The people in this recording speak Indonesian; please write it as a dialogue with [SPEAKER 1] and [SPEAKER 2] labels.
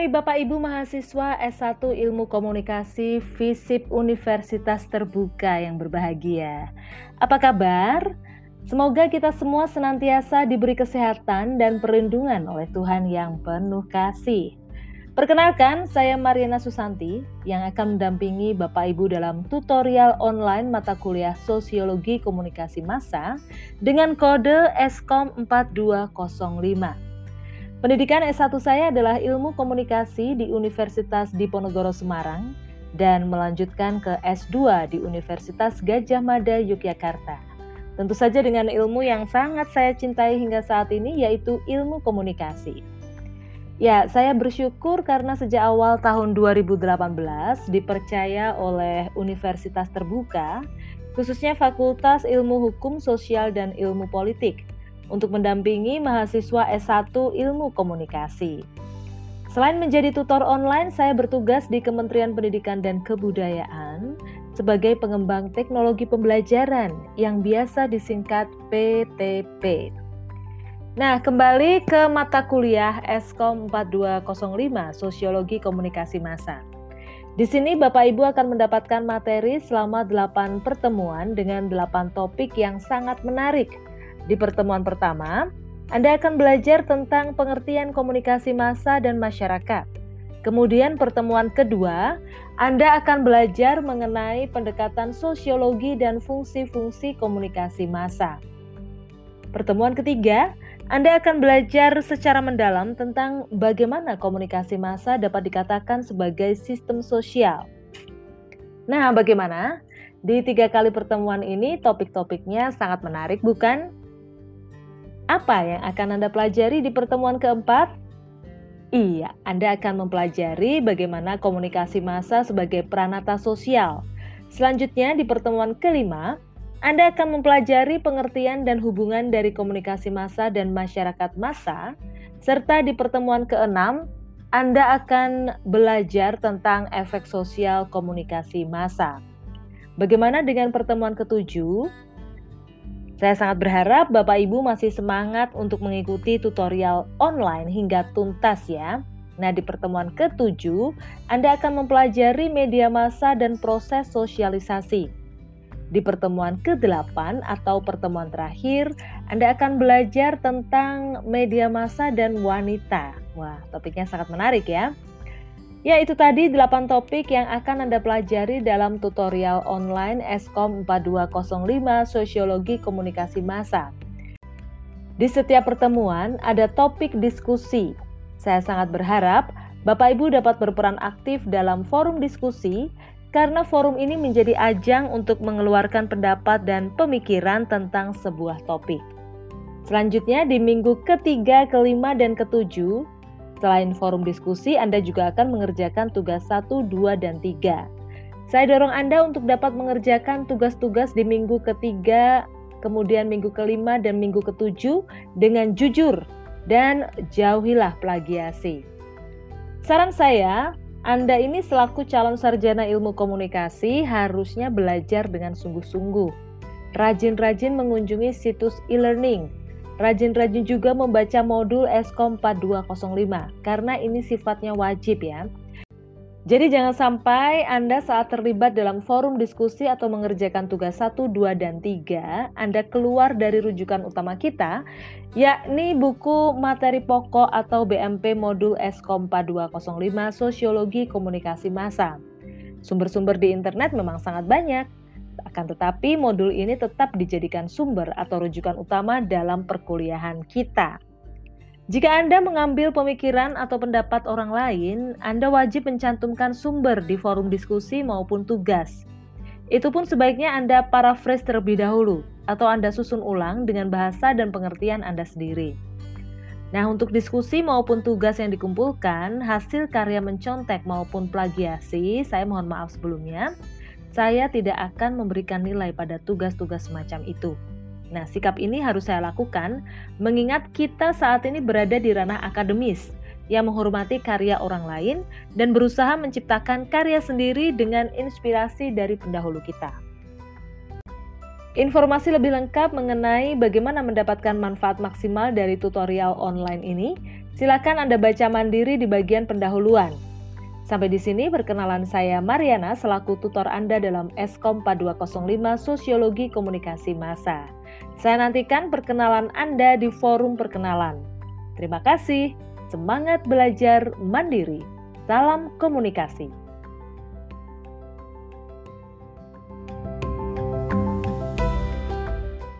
[SPEAKER 1] Hai Bapak Ibu mahasiswa S1 Ilmu Komunikasi FISIP Universitas Terbuka yang berbahagia. Apa kabar? Semoga kita semua senantiasa diberi kesehatan dan perlindungan oleh Tuhan yang penuh kasih. Perkenalkan, saya Mariana Susanti yang akan mendampingi Bapak Ibu dalam tutorial online mata kuliah Sosiologi Komunikasi Massa dengan kode Eskom 4205. Pendidikan S1 saya adalah ilmu komunikasi di Universitas Diponegoro Semarang dan melanjutkan ke S2 di Universitas Gajah Mada Yogyakarta. Tentu saja dengan ilmu yang sangat saya cintai hingga saat ini yaitu ilmu komunikasi. Ya, saya bersyukur karena sejak awal tahun 2018 dipercaya oleh Universitas Terbuka, khususnya Fakultas Ilmu Hukum Sosial dan Ilmu Politik untuk mendampingi mahasiswa S1 Ilmu Komunikasi. Selain menjadi tutor online, saya bertugas di Kementerian Pendidikan dan Kebudayaan sebagai pengembang teknologi pembelajaran yang biasa disingkat PTP. Nah, kembali ke mata kuliah Eskom 4205 Sosiologi Komunikasi Massa. Di sini Bapak Ibu akan mendapatkan materi selama 8 pertemuan dengan 8 topik yang sangat menarik di pertemuan pertama, Anda akan belajar tentang pengertian komunikasi massa dan masyarakat. Kemudian pertemuan kedua, Anda akan belajar mengenai pendekatan sosiologi dan fungsi-fungsi komunikasi massa. Pertemuan ketiga, Anda akan belajar secara mendalam tentang bagaimana komunikasi massa dapat dikatakan sebagai sistem sosial. Nah, bagaimana? Di tiga kali pertemuan ini topik-topiknya sangat menarik, bukan? Apa yang akan Anda pelajari di pertemuan keempat? Iya, Anda akan mempelajari bagaimana komunikasi massa sebagai peranata sosial. Selanjutnya, di pertemuan kelima, Anda akan mempelajari pengertian dan hubungan dari komunikasi massa dan masyarakat massa, serta di pertemuan keenam, Anda akan belajar tentang efek sosial komunikasi massa. Bagaimana dengan pertemuan ketujuh? Saya sangat berharap Bapak Ibu masih semangat untuk mengikuti tutorial online hingga tuntas ya. Nah, di pertemuan ketujuh, Anda akan mempelajari media massa dan proses sosialisasi. Di pertemuan ke-8 atau pertemuan terakhir, Anda akan belajar tentang media massa dan wanita. Wah, topiknya sangat menarik ya. Ya, itu tadi 8 topik yang akan Anda pelajari dalam tutorial online Eskom 4205 Sosiologi Komunikasi Massa. Di setiap pertemuan ada topik diskusi. Saya sangat berharap Bapak Ibu dapat berperan aktif dalam forum diskusi karena forum ini menjadi ajang untuk mengeluarkan pendapat dan pemikiran tentang sebuah topik. Selanjutnya di minggu ketiga, kelima, dan ketujuh, Selain forum diskusi, Anda juga akan mengerjakan tugas 1, 2, dan 3. Saya dorong Anda untuk dapat mengerjakan tugas-tugas di minggu ketiga, kemudian minggu kelima, dan minggu ketujuh dengan jujur dan jauhilah plagiasi. Saran saya, Anda ini selaku calon sarjana ilmu komunikasi harusnya belajar dengan sungguh-sungguh. Rajin-rajin mengunjungi situs e-learning Rajin-rajin juga membaca modul Eskom 4205 karena ini sifatnya wajib ya. Jadi jangan sampai Anda saat terlibat dalam forum diskusi atau mengerjakan tugas 1, 2, dan 3, Anda keluar dari rujukan utama kita, yakni buku materi pokok atau BMP modul Eskom 4205 Sosiologi Komunikasi Massa. Sumber-sumber di internet memang sangat banyak, akan tetapi, modul ini tetap dijadikan sumber atau rujukan utama dalam perkuliahan kita. Jika Anda mengambil pemikiran atau pendapat orang lain, Anda wajib mencantumkan sumber di forum diskusi maupun tugas. Itu pun sebaiknya Anda paraphrase terlebih dahulu atau Anda susun ulang dengan bahasa dan pengertian Anda sendiri. Nah, untuk diskusi maupun tugas yang dikumpulkan, hasil karya mencontek maupun plagiasi, saya mohon maaf sebelumnya, saya tidak akan memberikan nilai pada tugas-tugas semacam itu. Nah, sikap ini harus saya lakukan mengingat kita saat ini berada di ranah akademis yang menghormati karya orang lain dan berusaha menciptakan karya sendiri dengan inspirasi dari pendahulu kita. Informasi lebih lengkap mengenai bagaimana mendapatkan manfaat maksimal dari tutorial online ini Silakan Anda baca mandiri di bagian pendahuluan. Sampai di sini perkenalan saya Mariana selaku tutor Anda dalam Eskom 4205 Sosiologi Komunikasi Massa. Saya nantikan perkenalan Anda di forum perkenalan. Terima kasih, semangat belajar mandiri. Salam komunikasi.